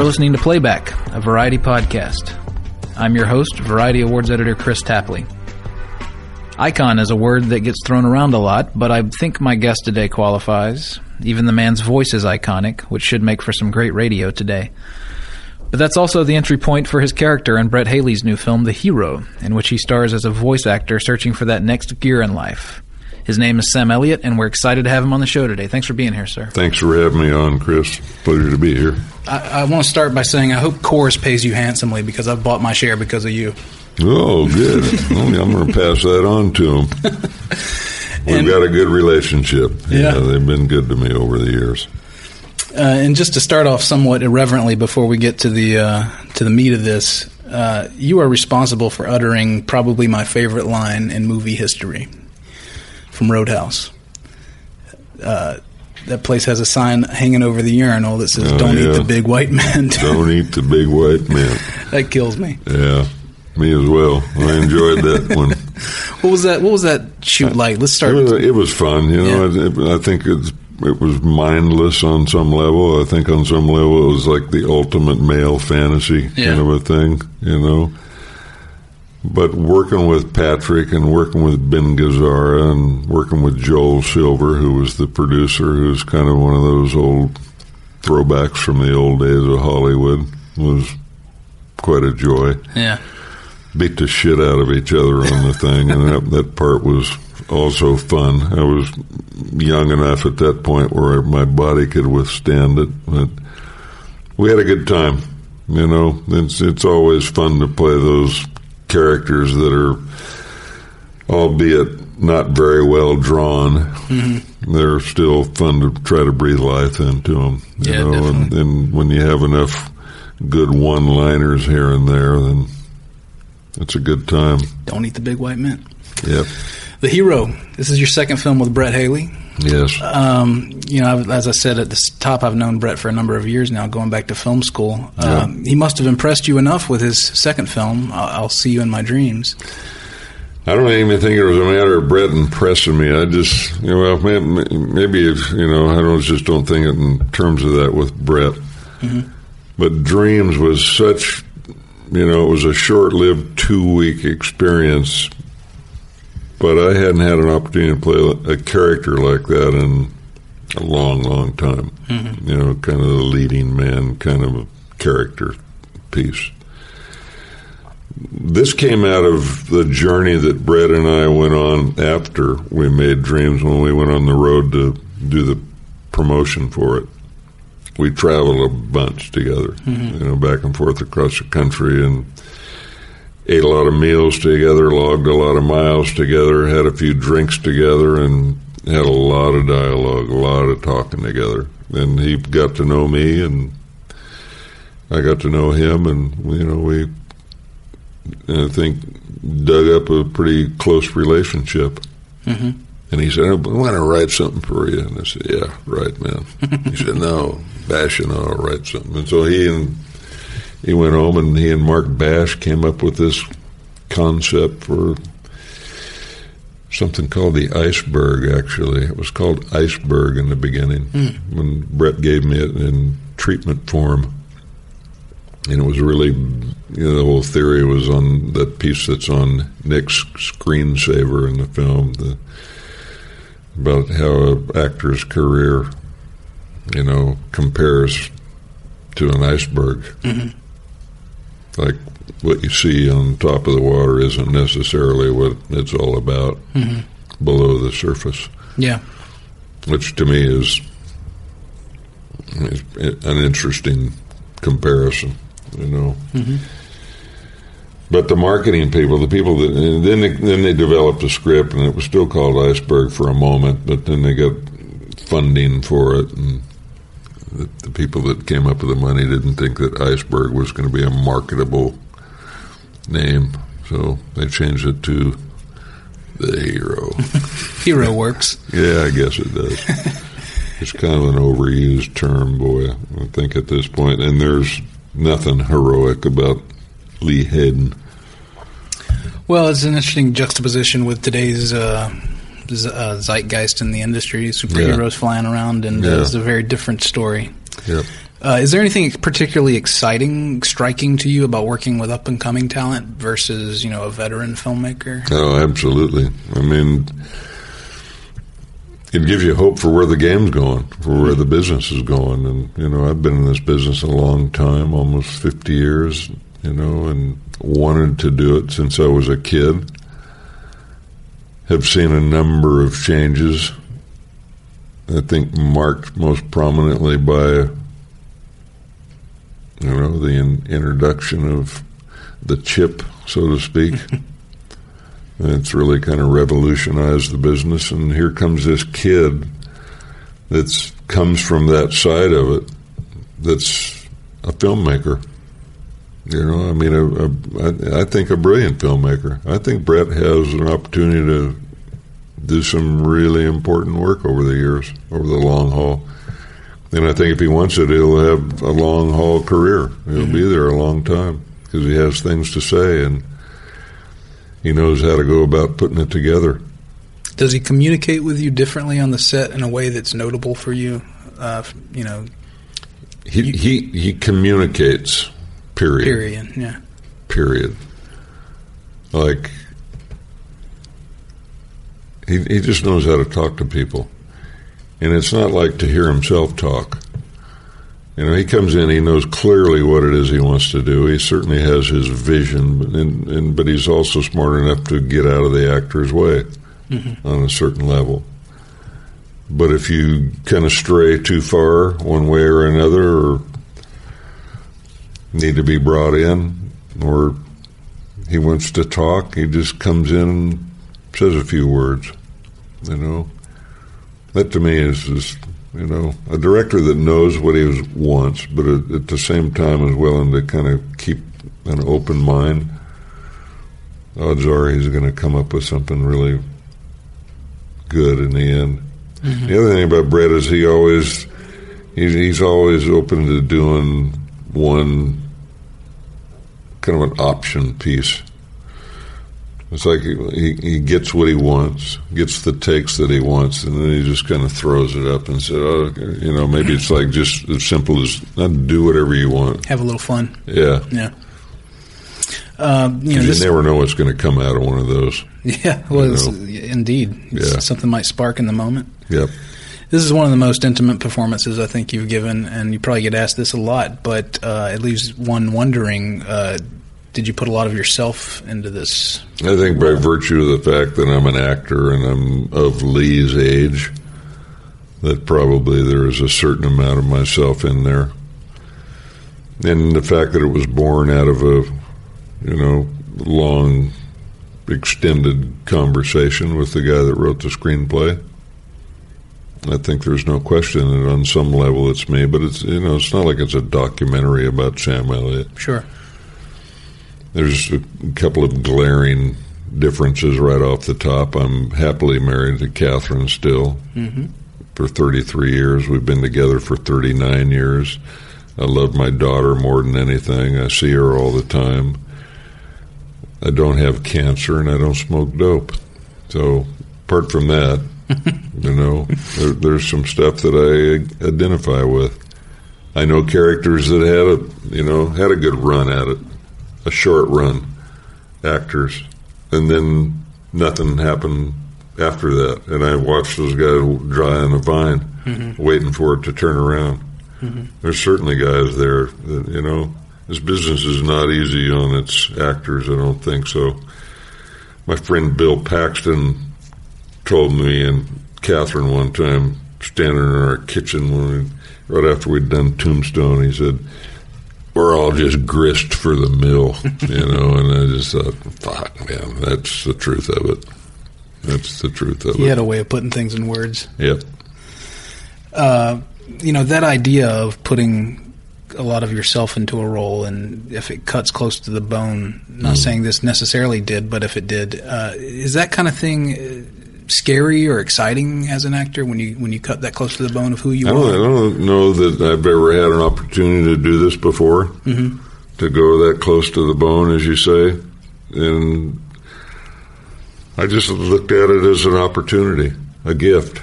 You're listening to Playback, a variety podcast. I'm your host, Variety Awards editor Kris Tapley. Icon is a word that gets thrown around a lot, but I think my guest today qualifies. Even the man's voice is iconic, which should make for some great radio today. But that's also the entry point for his character in Brett Haley's new film, The Hero, in which he stars as a voice actor searching for that next gear in life. His name is Sam Elliott, and we're excited to have him on the show today. Thanks for being here, sir. Thanks for having me on, Kris. Pleasure to be here. I, I want to start by saying I hope Coors pays you handsomely because I've bought my share because of you. Oh, good. well, I'm going to pass that on to them. We've And- got a good relationship. Yeah. they've been good to me over the years. Uh, and just to start off somewhat irreverently before we get to the uh, to the meat of this, uh, you are responsible for uttering probably my favorite line in movie history from Road House. Uh, that place has a sign hanging over the urinal that says Oh, "Don't eat the big white man." Don't eat the big white man. that kills me. Yeah, me as well. I enjoyed that one. What was that? What was that shoot like? Let's It start. was, it was fun, you know. Yeah. I, I think it's, it was mindless on some level. I think on some level it was like the ultimate male fantasy Yeah. kind of a thing, you know. But working with Patrick and working with Ben Gazzara and working with Joel Silver, who was the producer, who's kind of one of those old throwbacks from the old days of Hollywood, was quite a joy Yeah, beat the shit out of each other on the thing, and that, that part was also fun. I was young enough at that point where my body could withstand it, but we had a good time. You know, it's it's always fun to play those characters that are, albeit not very well drawn. Mm-hmm. They're still fun to try to breathe life into them. You Yeah, know, and, definitely. and when you have enough good one-liners here and there, then it's a good time. don't eat the big white man. Yep. The Hero. This is your second film with Brett Haley. Yes. Um, you know, as I said at the top, I've known Brett for a number of years now, going back to film school. Um, he must have impressed you enough with his second film, I'll, I'll See You in My Dreams. I don't even think it was a matter of Brett impressing me. I just, you know, maybe if you know, I don't just don't think it in terms of that with Brett. But Dreams was such, you know, it was a short-lived two-week experience. But I hadn't had an opportunity to play a character like that in a long, long time. Mm-hmm. You know, kind of the leading man kind of a character piece this came out of the journey that Brett and I went on after we made Dreams when we went on the road to do the promotion for it. We traveled a bunch together, mm-hmm. you know, back and forth across the country and ate a lot of meals together, logged a lot of miles together, had a few drinks together, and had a lot of dialogue, a lot of talking together. And he got to know me, and I got to know him, and you know we I think dug up a pretty close relationship. Mm-hmm. And he said, "I want to write something for you." And I said, "Yeah, right, man." he said, "No, Basch and I'll write something." And so he and he went home, and he and Marc Basch came up with this concept for something called the iceberg. Actually, it was called iceberg in the beginning hmm. when Brett gave me it in treatment form. And it was really you know the whole theory was on that piece that's on Nick's screensaver in the film the, about how an actor's career you know compares to an iceberg mm-hmm. Like what you see on top of the water isn't necessarily what it's all about mm-hmm. below the surface Yeah. which to me is, is an interesting comparison, you know. Mm-hmm. But the marketing people, the people that, then they, then they developed a script, and it was still called Iceberg for a moment, but then they got funding for it, and the, the people that came up with the money didn't think that Iceberg was going to be a marketable name, so they changed it to the Hero. Hero works. Yeah, I guess it does. it's kind of an overused term, boy. I think at this point, and there's nothing heroic about Lee Hayden. Well, it's an interesting juxtaposition with today's uh, uh, zeitgeist in the industry. Superheroes flying around, and uh, Yeah. it's a very different story. Yep. Uh, is there anything particularly exciting, striking to you about working with up and coming talent versus, you know, a veteran filmmaker? Oh, absolutely. I mean, it gives you hope for where the game's going, for where the business is going. And, you know, I've been in this business a long time, almost 50 years, you know, and wanted to do it since I was a kid. Have seen a number of changes. I think marked most prominently by you know, the in, introduction of the chip, so to speak. it's really kind of revolutionized the business. And here comes this kid that comes from that side of it that's a filmmaker. You know, I mean, a, a, I think a brilliant filmmaker. I think Brett has an opportunity to do some really important work over the years, over the long haul. And I think if he wants it, he'll have a long haul career. He'll mm-hmm. be there a long time because he has things to say and he knows how to go about putting it together. Does he communicate with you differently on the set in a way that's notable for you? Uh, you know, he he he communicates. Period. Period. Yeah. Period. Like he he just knows how to talk to people. And it's not like to hear himself talk. You know, he comes in, he knows clearly what it is he wants to do. He certainly has his vision, but, and, and, but he's also smart enough to get out of the actor's way mm-hmm. on a certain level. But if you kind of stray too far one way or another, or need to be brought in, or he wants to talk, he just comes in and says a few words, you know. That to me is just, you know, a director that knows what he wants, but at, the same time is willing to kind of keep an open mind. Odds are he's going to come up with something really good in the end. Mm-hmm. The other thing about Brett is he always he's, he's always open to doing one kind of an option piece. It's like he, he gets what he wants, gets the takes that he wants, and then he just kind of throws it up and says, "Oh, you know, maybe it's like just as simple as do whatever you want, have a little fun." Yeah, yeah. Um, you, know, you never know what's going to come out of one of those. Yeah, well, indeed, yeah. something might spark in the moment. Yep. This is one of the most intimate performances I think you've given, and you probably get asked this a lot, but uh, it leaves one wondering. Uh, did you put a lot of yourself into this? I think by virtue of the fact that I'm an actor and I'm of Lee's age, that probably there is a certain amount of myself in there. And the fact that it was born out of a, you know, long, extended conversation with the guy that wrote the screenplay. I think there's no question that on some level it's me, but it's you know it's not like it's a documentary about Sam Elliott. Sure. There's a couple of glaring differences right off the top. I'm happily married to Katharine still mm-hmm. for 33 years. We've been together for 39 years. I love my daughter more than anything. I see her all the time. I don't have cancer and I don't smoke dope. So, apart from that, you know, there, there's some stuff that I identify with. I know characters that had a, you know, had a good run at it a short run actors, and then nothing happened after that. And I watched those guys dry on the vine, mm-hmm. waiting for it to turn around. Mm-hmm. There's certainly guys there that you know. This business is not easy on its actors. I don't think so. My friend Bill Paxton told me and Katharine one time, standing in our kitchen when we, right after we'd done Tombstone, he said, we're all just grist for the mill, you know. And I just thought, fuck, man, that's the truth of it. That's the truth of he it. He had a way of putting things in words. Yep. Uh, you know that idea of putting a lot of yourself into a role, and if it cuts close to the bone. Not mm. saying this necessarily did, but if it did, uh, is that kind of thing scary or exciting as an actor when you when you cut that close to the bone of who you I are? I don't know that I've ever had an opportunity to do this before. Mm-hmm. To go that close to the bone, as you say, and I just looked at it as an opportunity, a gift.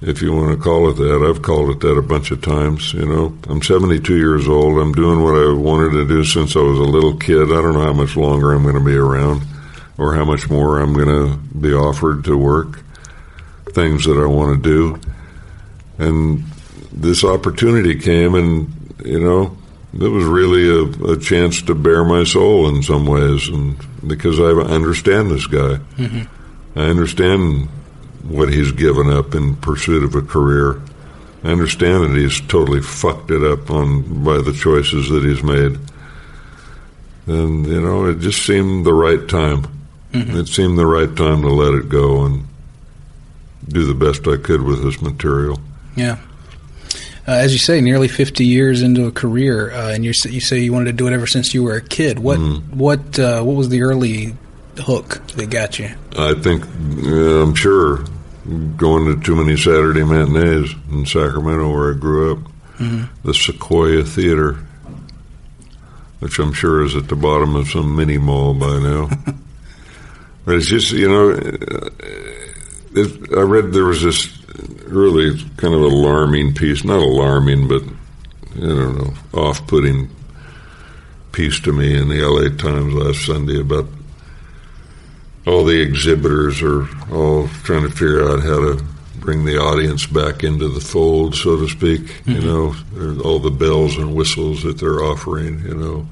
if you want to call it that. I've called it that a bunch of times. You know, I'm 72 years old. I'm doing what I wanted to do since I was a little kid. I don't know how much longer I'm going to be around or how much more I'm going to be offered to work, things that I want to do. And this opportunity came, and, you know, it was really a, a chance to bare my soul in some ways, and because I understand this guy. Mm-hmm. I understand what he's given up in pursuit of a career. I understand that he's totally fucked it up on by the choices that he's made. And you know, it just seemed the right time. Mm-hmm. It seemed the right time to let it go and do the best I could with this material. Yeah. Uh, as you say, nearly 50 years into a career, uh, and you say you wanted to do it ever since you were a kid. What mm-hmm. what uh, what was the early hook that got you? I think I'm sure going to too many Saturday matinees in Sacramento, where I grew up, mm-hmm. the Sequoia Theater, which I'm sure is at the bottom of some mini mall by now. but it's just you know, it, I read there was this really kind of alarming piece, not alarming, but I don't know, off-putting piece to me in the LA Times last Sunday about all the exhibitors are all trying to figure out how to bring the audience back into the fold, so to speak. Mm-hmm. You know, all the bells and whistles that they're offering. You know,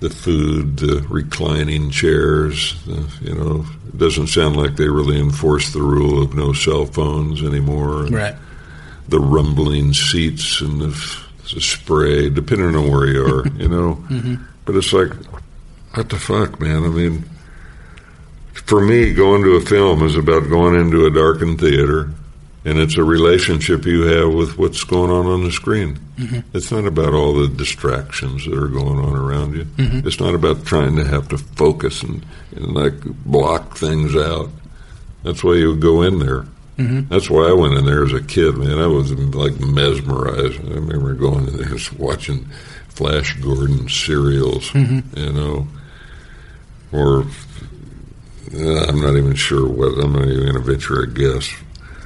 the food, the reclining chairs. The, you know, it doesn't sound like they really enforce the rule of no cell phones anymore. Right. The rumbling seats and the, the spray, depending on where you are. you know, mm-hmm. but it's like, what the fuck, man? I mean for me, going to a film is about going into a darkened theater, and it's a relationship you have with what's going on on the screen. Mm-hmm. It's not about all the distractions that are going on around you. Mm-hmm. It's not about trying to have to focus and, and like block things out. That's why you go in there. Mm-hmm. That's why I went in there as a kid, man. I was like mesmerized. I remember going in there just watching Flash Gordon serials, mm-hmm. you know, or uh, I'm not even sure what. I'm not even going to venture a guess.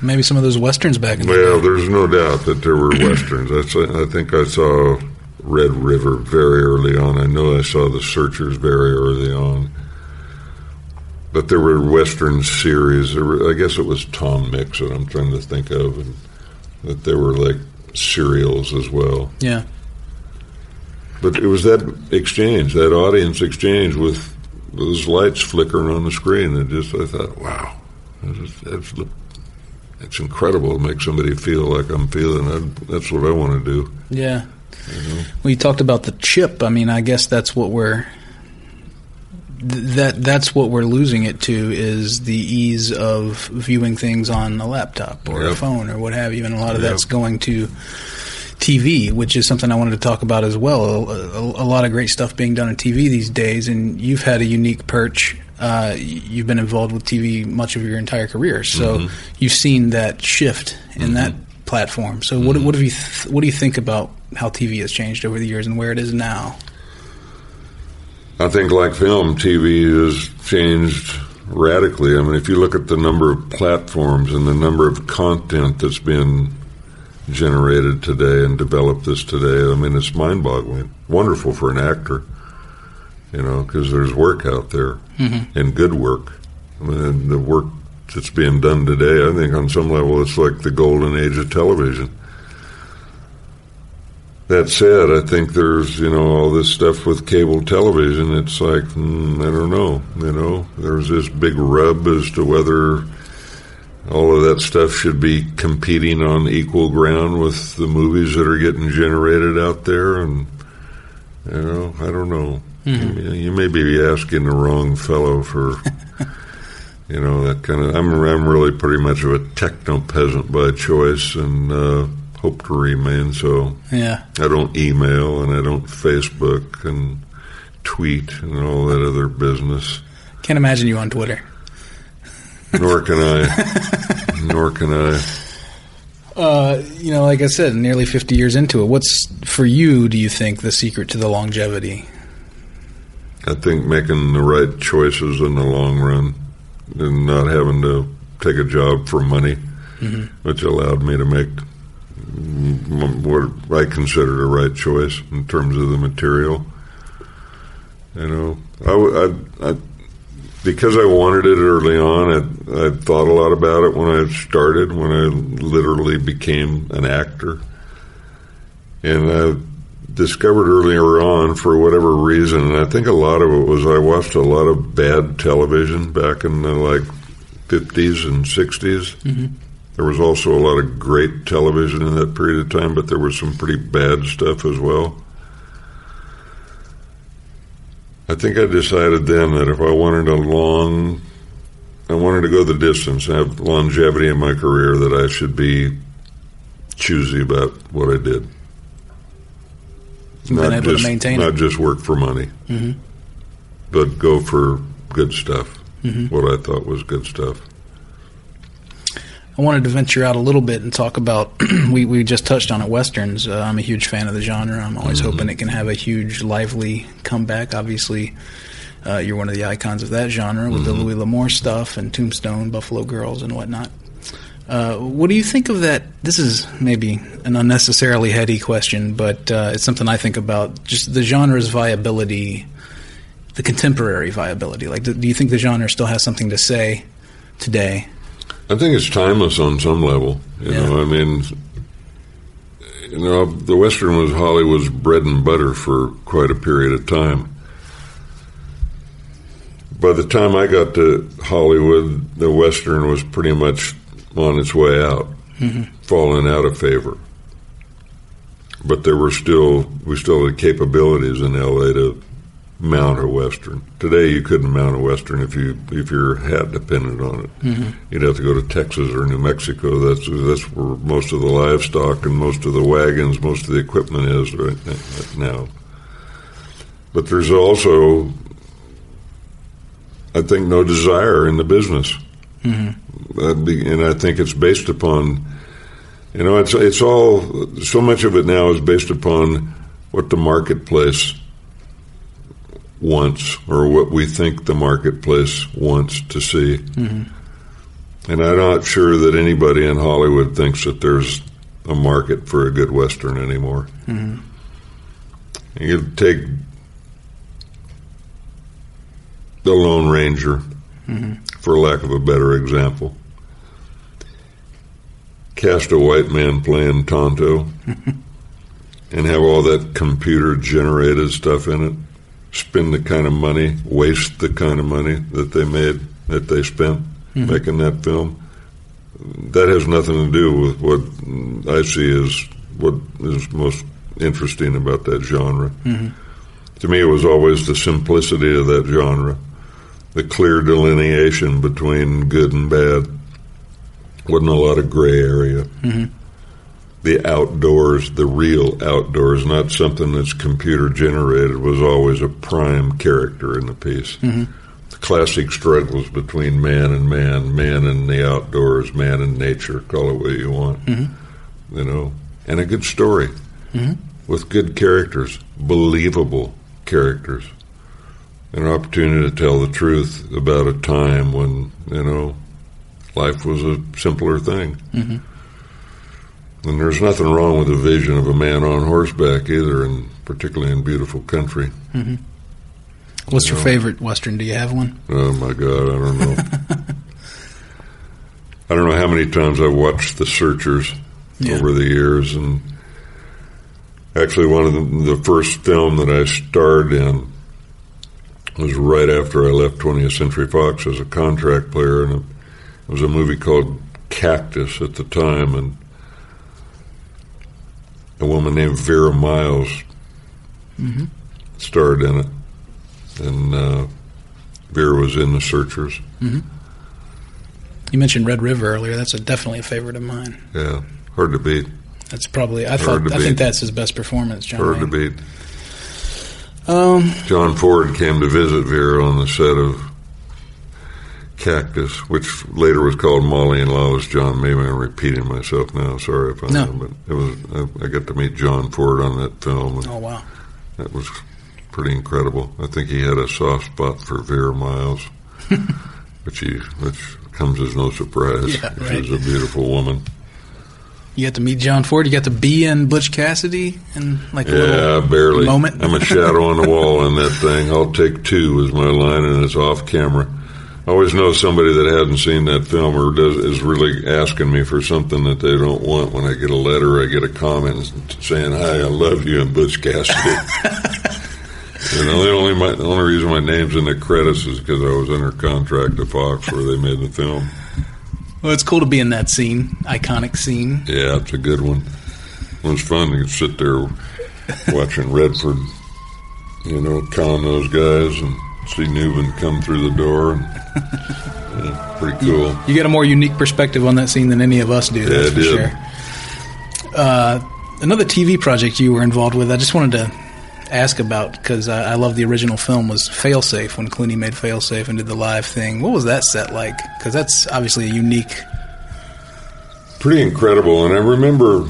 Maybe some of those westerns back in the well, day. there's no doubt that there were westerns. I, I think I saw Red River very early on. I know I saw The Searchers very early on. But there were western series. Were, I guess it was Tom Mix that I'm trying to think of, and that there were like serials as well. Yeah. But it was that exchange, that audience exchange with those lights flickering on the screen. And just I thought, wow, that's, that's, that's incredible to make somebody feel like I'm feeling. That's what I want to do. Yeah. You know? Well, you talked about the chip. I mean, I guess that's what we're that that's what we're losing it to is the ease of viewing things on a laptop or yep. a phone or what have you, and a lot of yep. that's going to TV, which is something I wanted to talk about as well. A, a, a, lot of great stuff being done on TV these days, and you've had a unique perch. Uh, you've been involved with TV much of your entire career, so mm-hmm. you've seen that shift in mm-hmm. that platform. So, what, mm-hmm. what have you th- what do you think about how TV has changed over the years and where it is now? I think, like film, TV has changed radically. I mean, if you look at the number of platforms and the number of content that's been generated today and developed this today. I mean, it's mind boggling. Wonderful for an actor, you know, because there's work out there mm-hmm. and good work. I mean, the work that's being done today, I think on some level, it's like the golden age of television. That said, I think there's, you know, all this stuff with cable television. It's like, mm, I don't know, you know, there's this big rub as to whether all of that stuff should be competing on equal ground with the movies that are getting generated out there. And, you know, I don't know. Mm-hmm. You, you, may be asking the wrong fellow for, you know, that kind of. I'm, I'm really pretty much of a techno peasant by choice and uh, hope to remain so. Yeah. I don't email and I don't Facebook and tweet and all that other business. Can't imagine you on Twitter. Nor can I. Nor can I. Uh, you know, like I said, nearly 50 years into it, what's for you, do you think, the secret to the longevity? I think making the right choices in the long run and not having to take a job for money. Mm-hmm. which allowed me to make what I considered a right choice in terms of the material. You know, I, I- I- because I wanted it early on. I, I thought a lot about it when I started, when I literally became an actor, and I discovered earlier on for whatever reason, and I think a lot of it was I watched a lot of bad television back in the like 50s and 60s. Mm-hmm. There was also a lot of great television in that period of time, but there was some pretty bad stuff as well. I think I decided then that if I wanted a long, I wanted to go the distance, have longevity in my career, that I should be choosy about what I did. Been able to maintain not it. just work for money, but go for good stuff. What I thought was good stuff. I wanted to venture out a little bit and talk about. we we just touched on it. Westerns. Uh, I'm a huge fan of the genre. I'm always hoping it can have a huge, lively comeback. Obviously, uh, you're one of the icons of that genre with the Louis L'Amour stuff and Tombstone, Buffalo Girls, and whatnot. Uh, what do you think of that? This is maybe an unnecessarily heady question, but uh, it's something I think about. Just the genre's viability, the contemporary viability. Like, do, do you think the genre still has something to say today? I think it's timeless on some level. You Yeah. know, I mean, you know, the Western was Hollywood's bread and butter for quite a period of time. By the time I got to Hollywood, the Western was pretty much on its way out, falling out of favor. But there were still, we still had capabilities in LA to mount a Western. Today, you couldn't mount a Western if you if your hat depended on it. Mm-hmm. You'd have to go to Texas or New Mexico. That's that's where most of the livestock and most of the wagons, most of the equipment is right now. But there's also, I think, no desire in the business, Mm-hmm. Be- and I think it's based upon, you know, it's it's all so much of it now is based upon what the marketplace wants or what we think the marketplace wants to see. Mm-hmm. And I'm not sure that anybody in Hollywood thinks that there's a market for a good Western anymore. Mm-hmm. You take The Lone Ranger, for lack of a better example. Cast a white man playing Tonto and have all that computer generated stuff in it spend the kind of money, waste the kind of money that they made, that they spent mm-hmm. making that film. That has nothing to do with what I see as what is most interesting about that genre. Mm-hmm. To me, it was always the simplicity of that genre, the clear delineation between good and bad. Wasn't a lot of gray area mm-hmm. the outdoors, the real outdoors, not something that's computer generated, was always a prime character in the piece. Mm-hmm. The classic struggles between man and man, man and the outdoors, man and nature, call it what you want. Mm-hmm. You know, and a good story with good characters, believable characters. An opportunity to tell the truth about a time when, you know, life was a simpler thing. Mm-hmm. And there's nothing wrong with the vision of a man on horseback either, and particularly in beautiful country. Mm-hmm. What's your favorite Western? Do you have one? Oh my God, I don't know. I don't know how many times I've watched The Searchers Yeah. over the years, and actually, one of the, the first film that I starred in was right after I left 20th Century Fox as a contract player, and it, it was a movie called Cactus at the time, and a woman named Vera Miles starred in it, and uh, Vera was in The Searchers. You mentioned Red River earlier. That's a, definitely a favorite of mine. Yeah, hard to beat. That's probably I Hard thought I think that's his best performance. John Hard to beat. Um, John Ford came to visit Vera on the set of Cactus, which later was called Molly and Lawless John. Maybe I'm repeating myself now. Sorry if I No. am, but it was. I, I got to meet John Ford on that film, and oh wow. that was pretty incredible. I think he had a soft spot for Vera Miles, which he, which comes as no surprise. Yeah, right. She's a beautiful woman. You got to meet John Ford. You got to be in Butch Cassidy and like a Yeah, little barely. moment. I'm a shadow on the wall in that thing. I'll take two is my line, and it's off camera. I always know somebody that hasn't seen that film or does is really asking me for something that they don't want. When I get a letter, I get a comment saying, "Hi, I love you," and Butch Cassidy. and the only my, the only reason my name's in the credits is because I was under contract to Fox where they made the film. Well, it's cool to be in that scene, iconic scene. Yeah, it's a good one. It was fun to sit there watching Redford, you know, con those guys and see Newman come through the door. And, yeah, pretty cool. You get a more unique perspective on that scene than any of us do. That's I for did. sure. Uh, another TV project you were involved with, I just wanted to ask about because I, I love the original film was Failsafe when Clooney made Failsafe and did the live thing. What was that set like? Because that's obviously a unique. Pretty incredible. And I remember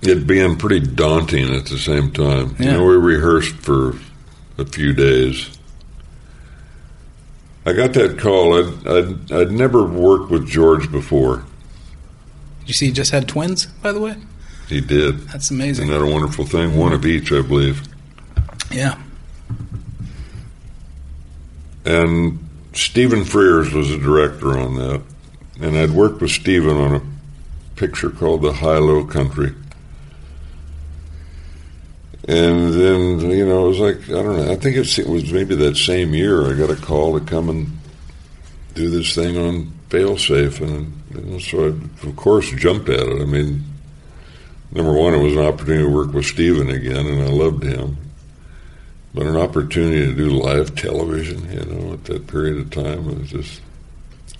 it being pretty daunting at the same time. You Yeah. know, we rehearsed for a few days. I got that call. I'd, I'd, I'd never worked with George before. You see he just had twins, by the way? He did. That's Isn't amazing. that a wonderful thing? One of each, I believe. Yeah. And Stephen Frears was the director on that. And I'd worked with Stephen on a picture called The Hi-Lo Country. And then, you know, it was like, I don't know, I think it was maybe that same year I got a call to come and do this thing on Failsafe. And know, so I, of course, jumped at it. I mean, number one, it was an opportunity to work with Stephen again, and I loved him but an opportunity to do live television, you know, at that period of time was just.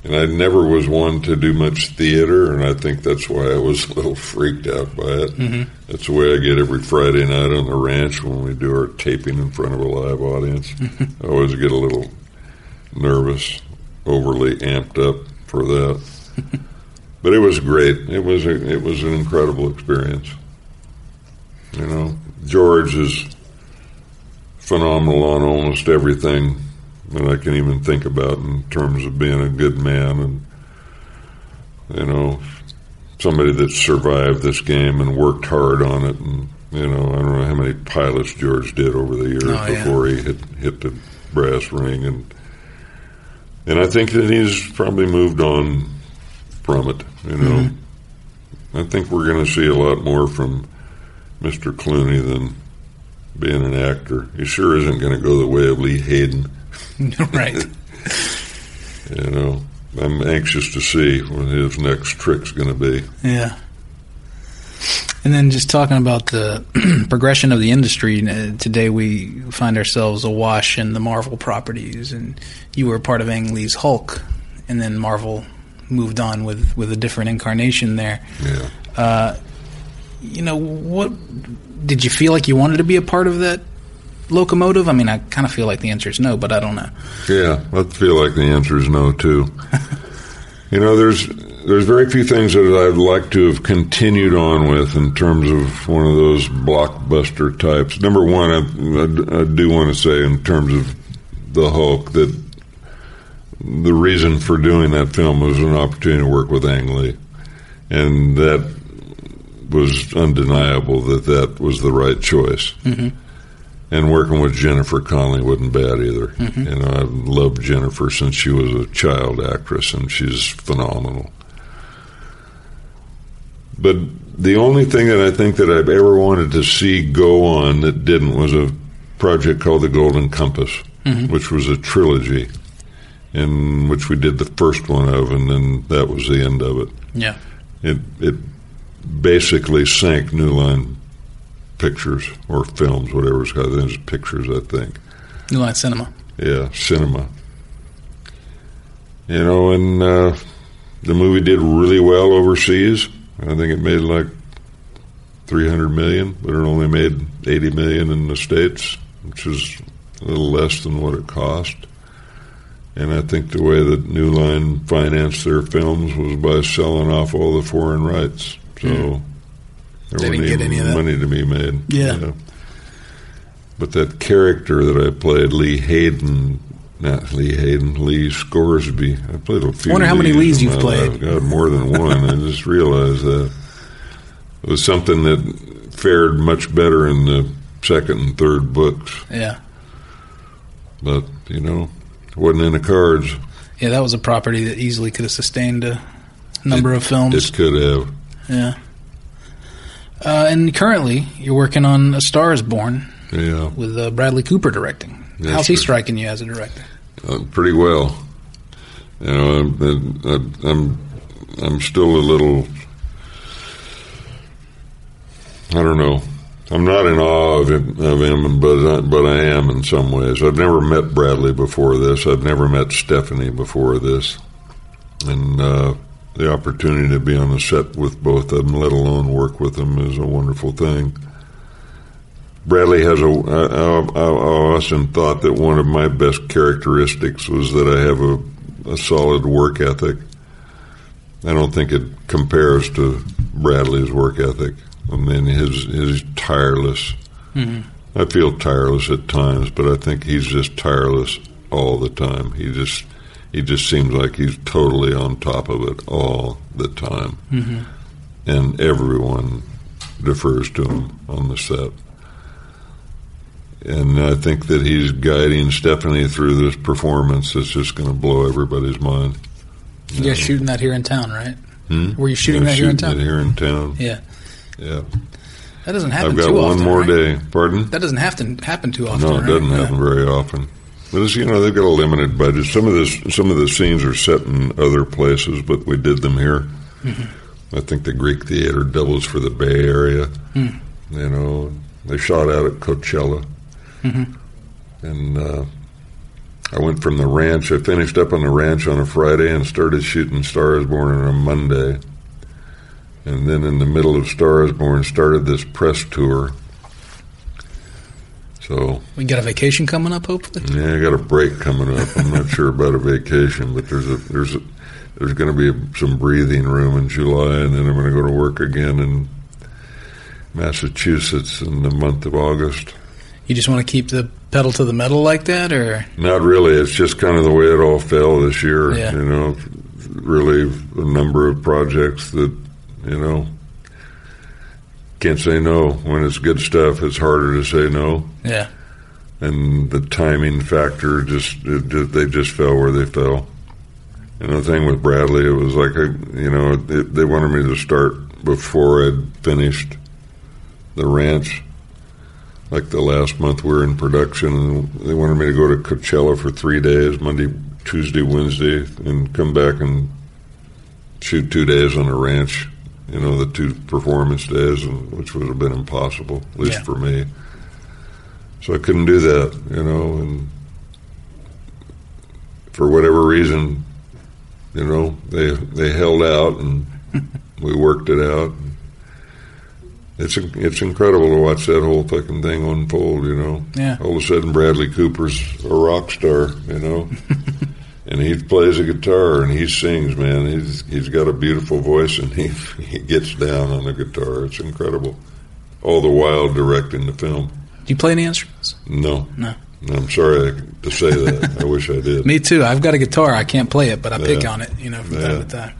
And I never was one to do much theater, and I think that's why I was a little freaked out by it. Mm-hmm. That's the way I get every Friday night on the ranch when we do our taping in front of a live audience. I always get a little nervous, overly amped up for that. but it was great. It was a, it was an incredible experience. You know, George is phenomenal on almost everything that I can even think about in terms of being a good man and you know somebody that survived this game and worked hard on it and you know I don't know how many pilots George did over the years Oh, yeah. before he hit hit the brass ring and and I think that he's probably moved on from it you know Mm-hmm. I think we're going to see a lot more from Mr. Clooney than being an actor. He sure isn't going to go the way of Lee Hayden. right. You know, I'm anxious to see what his next trick's going to be. Yeah. And then just talking about the progression of the industry, uh, today we find ourselves awash in the Marvel properties, and you were part of Ang Lee's Hulk, and then Marvel moved on with, with a different incarnation there. Yeah. Uh, you know, what did you feel like you wanted to be a part of that locomotive? I mean, I kind of feel like the answer is no, but I don't know. Yeah, I feel like the answer is no too. you know, there's there's very few things that I'd like to have continued on with in terms of one of those blockbuster types. Number one, I, I, I do want to say in terms of the Hulk that the reason for doing that film was an opportunity to work with Ang Lee, and that was undeniable that that was the right choice. Mm-hmm. And working with Jennifer Connelly wasn't bad either. Mm-hmm. You know, I've loved Jennifer since she was a child actress, and she's phenomenal. But the only thing that I think that I've ever wanted to see go on that didn't was a project called The Golden Compass, mm-hmm. which was a trilogy, in which we did the first one of, and then that was the end of it. Yeah. It it basically sank New Line Pictures or films, whatever it's called. Then It's pictures, I think. New Line Cinema. Yeah, cinema. You know, and uh, the movie did really well overseas. I think it made like three hundred million, but it only made eighty million in the states, which is a little less than what it cost. And I think the way that New Line financed their films was by selling off all the foreign rights. So hmm. there They wasn't didn't get even any of that. money to be made. Yeah. you know. But that character that I played, Lee Hayden, not Lee Hayden, Lee Scoresby. I played a few. I wonder how many Lees Lees you've my played. life. God, more than one. I just realized that it was something that fared much better in the second and third books, Yeah. but you know, it wasn't in the cards. Yeah, that was a property that easily could have sustained a number of films. It could have. yeah. Uh, and currently, you're working on A Star Is Born Yeah, with uh, Bradley Cooper directing. Yes, How's he striking you as a director? uh, pretty well. You know, I'm, I'm I'm I'm still a little. I don't know. I'm not in awe of him, of him, but I, but I am in some ways. I've never met Bradley before this. I've never met Stefani before this, and uh, the opportunity to be on the set with both of them, let alone work with them, is a wonderful thing. Bradley has a. I, I, I often thought that one of my best characteristics was that I have a, a solid work ethic. I don't think it compares to Bradley's work ethic. I mean, his his tireless. I feel tireless at times, but I think he's just tireless all the time. He just he just seems like he's totally on top of it all the time, and everyone defers to him on the set. And I think that he's guiding Stefani through this performance that's just going to blow everybody's mind. You guys shooting that here in town, right? Hmm? Were you shooting Yeah, that here in town? it here in town. Yeah. Yeah, That doesn't happen I've got one often. more right? day. Pardon? That doesn't have to happen too often. No, it right? doesn't Yeah. happen very often. But it's, you know, they've got a limited budget. Some of this, some of the scenes are set in other places, but we did them here. Mm-hmm. I think the Greek Theater doubles for the Bay Area. Hmm. You know, they shot out at Coachella, Mm-hmm. and uh, I went from the ranch. I finished up on the ranch on a Friday and started shooting Stars Born on a Monday. And then in the middle of Stars Born, started this press tour. So We got a vacation coming up, hopefully. yeah, I got a break coming up. I'm not sure about a vacation, but there's a there's a there's going to be some breathing room in July, and then I'm going to go to work again in Massachusetts in the month of August. You just want to keep the pedal to the metal like that, or Not really. It's just kind of the way it all fell this year. Yeah. You know, really a number of projects that you know can't say no when it's good stuff. It's harder to say no. yeah, and the timing factor just it, they just fell where they fell. And the thing with Bradley, it was like a, you know it, they wanted me to start before I'd finished the ranch. Like the last month we were in production, and they wanted me to go to Coachella for three days, Monday, Tuesday, Wednesday, and come back and shoot two days on the ranch. You know, the two performance days, and, which would have been impossible, at least Yeah. for me. So I couldn't do that, you know, and for whatever reason, you know, they they held out and we worked it out. It's it's incredible to watch that whole fucking thing unfold, you know. Yeah. All of a sudden, Bradley Cooper's a rock star, you know, and he plays a guitar and he sings, man. He's he's got a beautiful voice and he he gets down on the guitar. It's incredible. All the while directing the film. do you play any instruments? No. No. I'm sorry to say that. I wish I did. Me too. I've got a guitar. I can't play it, but I pick on it, you know, from Yeah. time to time.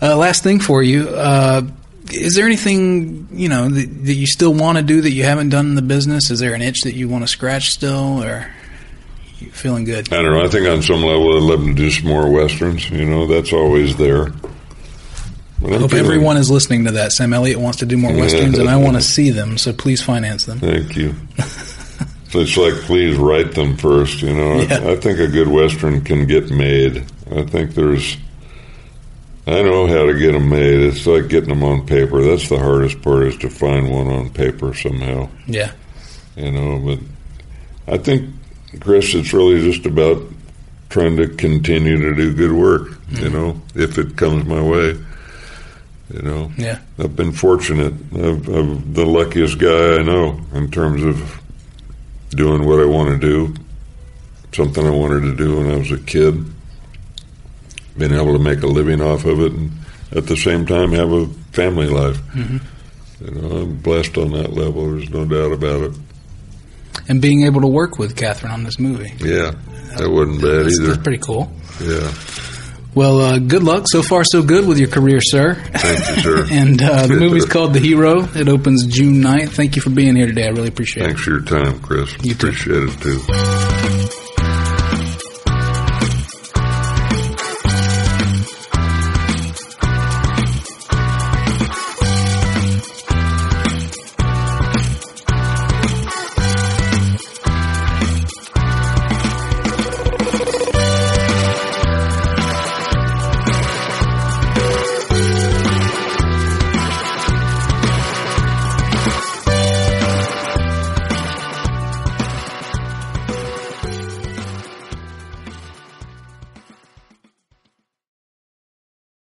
Uh, last thing for you. Uh, is there anything, you know, that, that you still want to do that you haven't done in the business? Is there an itch that you want to scratch still, or feeling good? I don't know. I think on some level I'd love to do some more westerns. You know, that's always there. I hope feeling- everyone is listening to that. Sam Elliott wants to do more westerns, and I want to see them, so please finance them. Thank you. so it's like, please write them first. You know, Yeah. I, I think a good western can get made. I think there's. I know how to get them made. It's like getting them on paper. That's the hardest part is to find one on paper somehow. Yeah. you know. But I think, Kris, it's really just about trying to continue to do good work, you mm-hmm. know, if it comes my way. You know, Yeah. I've been fortunate. I've, I'm the luckiest guy I know in terms of doing what I want to do, something I wanted to do when I was a kid, being able to make a living off of it, and at the same time have a family life. Mm-hmm. You know, I'm blessed on that level. There's no doubt about it. And being able to work with Katharine on this movie. Yeah, that wasn't bad That's, either. that's pretty cool. Yeah, Well, uh, good luck. So far, so good with your career, sir. thank you, sir. And uh, the movie's called The Hero. It opens June 9th. Thank you for being here today. I really appreciate it. Thanks for your time, Kris. You too. Appreciate it too.